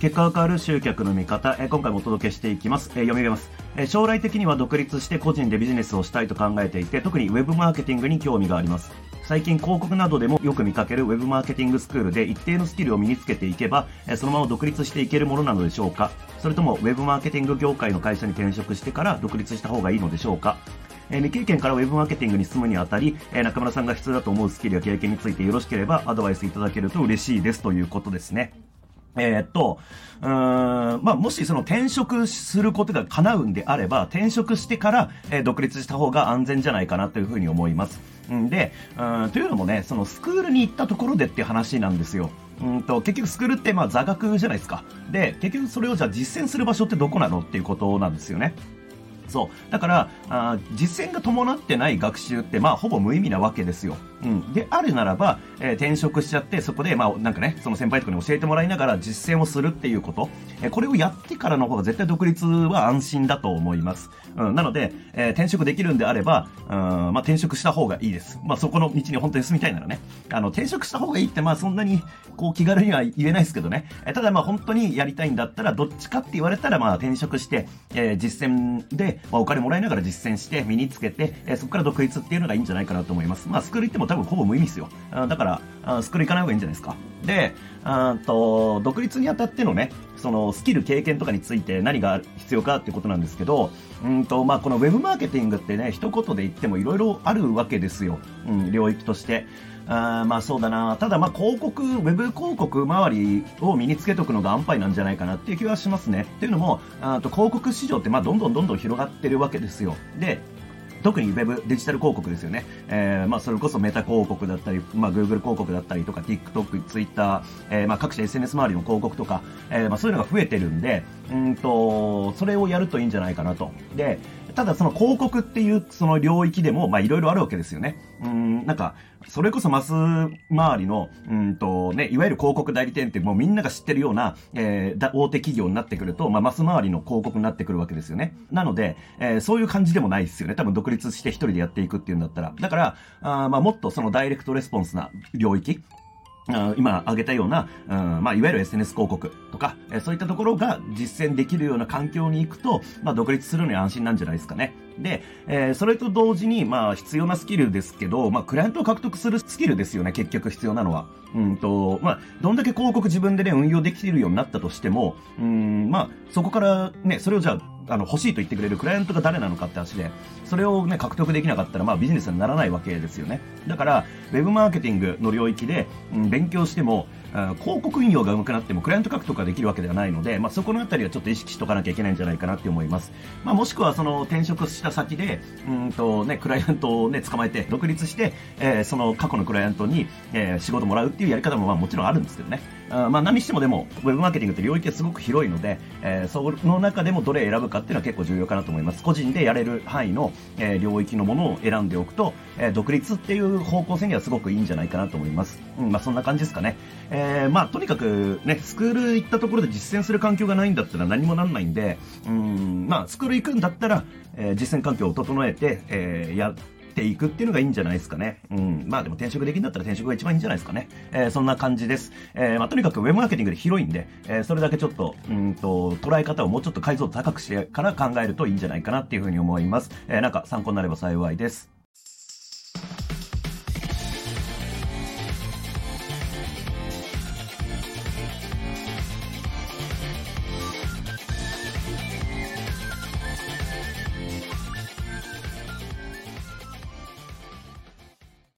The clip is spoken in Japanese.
結果が変わる集客の見方、え今回もお届けしていきます。え読み上げます、え将来的には独立して個人でビジネスをしたいと考えていて、特にウェブマーケティングに興味があります。最近広告などでもよく見かけるウェブマーケティングスクールで一定のスキルを身につけていけば、えそのまま独立していけるものなのでしょうかそれともウェブマーケティング業界の会社に転職してから独立した方がいいのでしょうかえ未経験からウェブマーケティングに進むにあたり、え中村さんが必要だと思うスキルや経験についてよろしければアドバイスいただけると嬉しいですということですね。えー、っと、うーん、まあ、もしその転職することが叶うんであれば、転職してから、えー、独立した方が安全じゃないかなというふうに思います。んで、うん、というのもね、そのスクールに行ったところでっていう話なんですよ。うんと、結局スクールってまあ座学じゃないですか。で、結局それをじゃあ実践する場所ってどこなのっていうことなんですよね。そう。だから、あ実践が伴ってない学習って、まあ、ほぼ無意味なわけですよ。うん。で、あるならば、えー、転職しちゃって、そこで、まあ、なんかね、その先輩とかに教えてもらいながら実践をするっていうこと。えー、これをやってからの方が絶対独立は安心だと思います。うん。なので、えー、転職できるんであれば、うん、まあ、転職した方がいいです。まあ、そこの道に本当に進みたいならね。あの、転職した方がいいって、まあ、そんなに、こう、気軽には言えないですけどね。えー、ただ、まあ、本当にやりたいんだったら、どっちかって言われたら、まあ、転職して、えー、実践で、まあ、お金もらいながら実践して、身につけて、えー、そこから独立っていうのがいいんじゃないかなと思います。まあ、スクール行っても多分ほぼ無意味ですよ。だから、スクール行かない方がいいんじゃないですか。で、あと、独立にあたってのね、そのスキル経験とかについて何が必要かってことなんですけど、うんと、まあ、このウェブマーケティングってね、一言で言ってもいろいろあるわけですよ。うん、領域として。あまあそうだな。ただまあ広告、ウェブ広告周りを身につけとくのが安牌なんじゃないかなっていう気はしますね。っていうのも、あと広告市場ってまあどんどんどんどん広がってるわけですよ。で、特に Web、デジタル広告ですよね。えー、まあ、それこそメタ広告だったり、まあ、Google 広告だったりとか、TikTok、Twitter、えー、まあ、各種 SNS 周りの広告とか、えー、まあ、そういうのが増えてるんで、うんと、それをやるといいんじゃないかなと。で、ただその広告っていうその領域でも、まあいろいろあるわけですよね。うん、なんか、それこそマス周りの、うんとね、いわゆる広告代理店ってもうみんなが知ってるような、えー、大手企業になってくると、まあマス周りの広告になってくるわけですよね。なので、えー、そういう感じでもないですよね。多分独立して一人でやっていくっていうんだったら。だから、あまあもっとそのダイレクトレスポンスな領域、今挙げたような、うんまあ、いわゆる SNS 広告とか、えそういったところが実践できるような環境に行くと、まあ、独立するのに安心なんじゃないですかね。で、えー、それと同時に、まあ、必要なスキルですけど、まあ、クライアントを獲得するスキルですよね、結局必要なのは。うんと、まあ、どんだけ広告自分でね、運用できるようになったとしても、うん、まあ、そこからね、それをじゃあ、あの、欲しいと言ってくれるクライアントが誰なのかって話で、それをね、獲得できなかったら、まあビジネスにならないわけですよね。だから、ウェブマーケティングの領域で、うん、勉強しても、広告運用が上手くなってもクライアント獲得ができるわけではないので、まあ、そこのあたりはちょっと意識しとかなきゃいけないんじゃないかなって思います。まあ、もしくはその転職した先で、うんとね、クライアントをね、捕まえて独立して、えー、その過去のクライアントに、えー、仕事もらうっていうやり方もまあもちろんあるんですけどね。あまあ、何してもでも、ウェブマーケティングって領域がすごく広いので、えー、その中でもどれ選ぶかっていうのは結構重要かなと思います。個人でやれる範囲の、えー、領域のものを選んでおくと、えー、独立っていう方向性にはすごくいいんじゃないかなと思います。うん、まあそんな感じですかね。えー、まあとにかくね、スクール行ったところで実践する環境がないんだったら何もなんないんで、うん、まあスクール行くんだったら、え、実践環境を整えて、えー、やていくっていうのがいいんじゃないですかね。うん。まあでも転職できるんだったら転職が一番いいんじゃないですかね。えー、そんな感じです。えー、まあとにかくウェブマーケティングで広いんで、えー、それだけちょっと、うんと、捉え方をもうちょっと解像度高くしてから考えるといいんじゃないかなっていうふうに思います。えー、なんか参考になれば幸いです。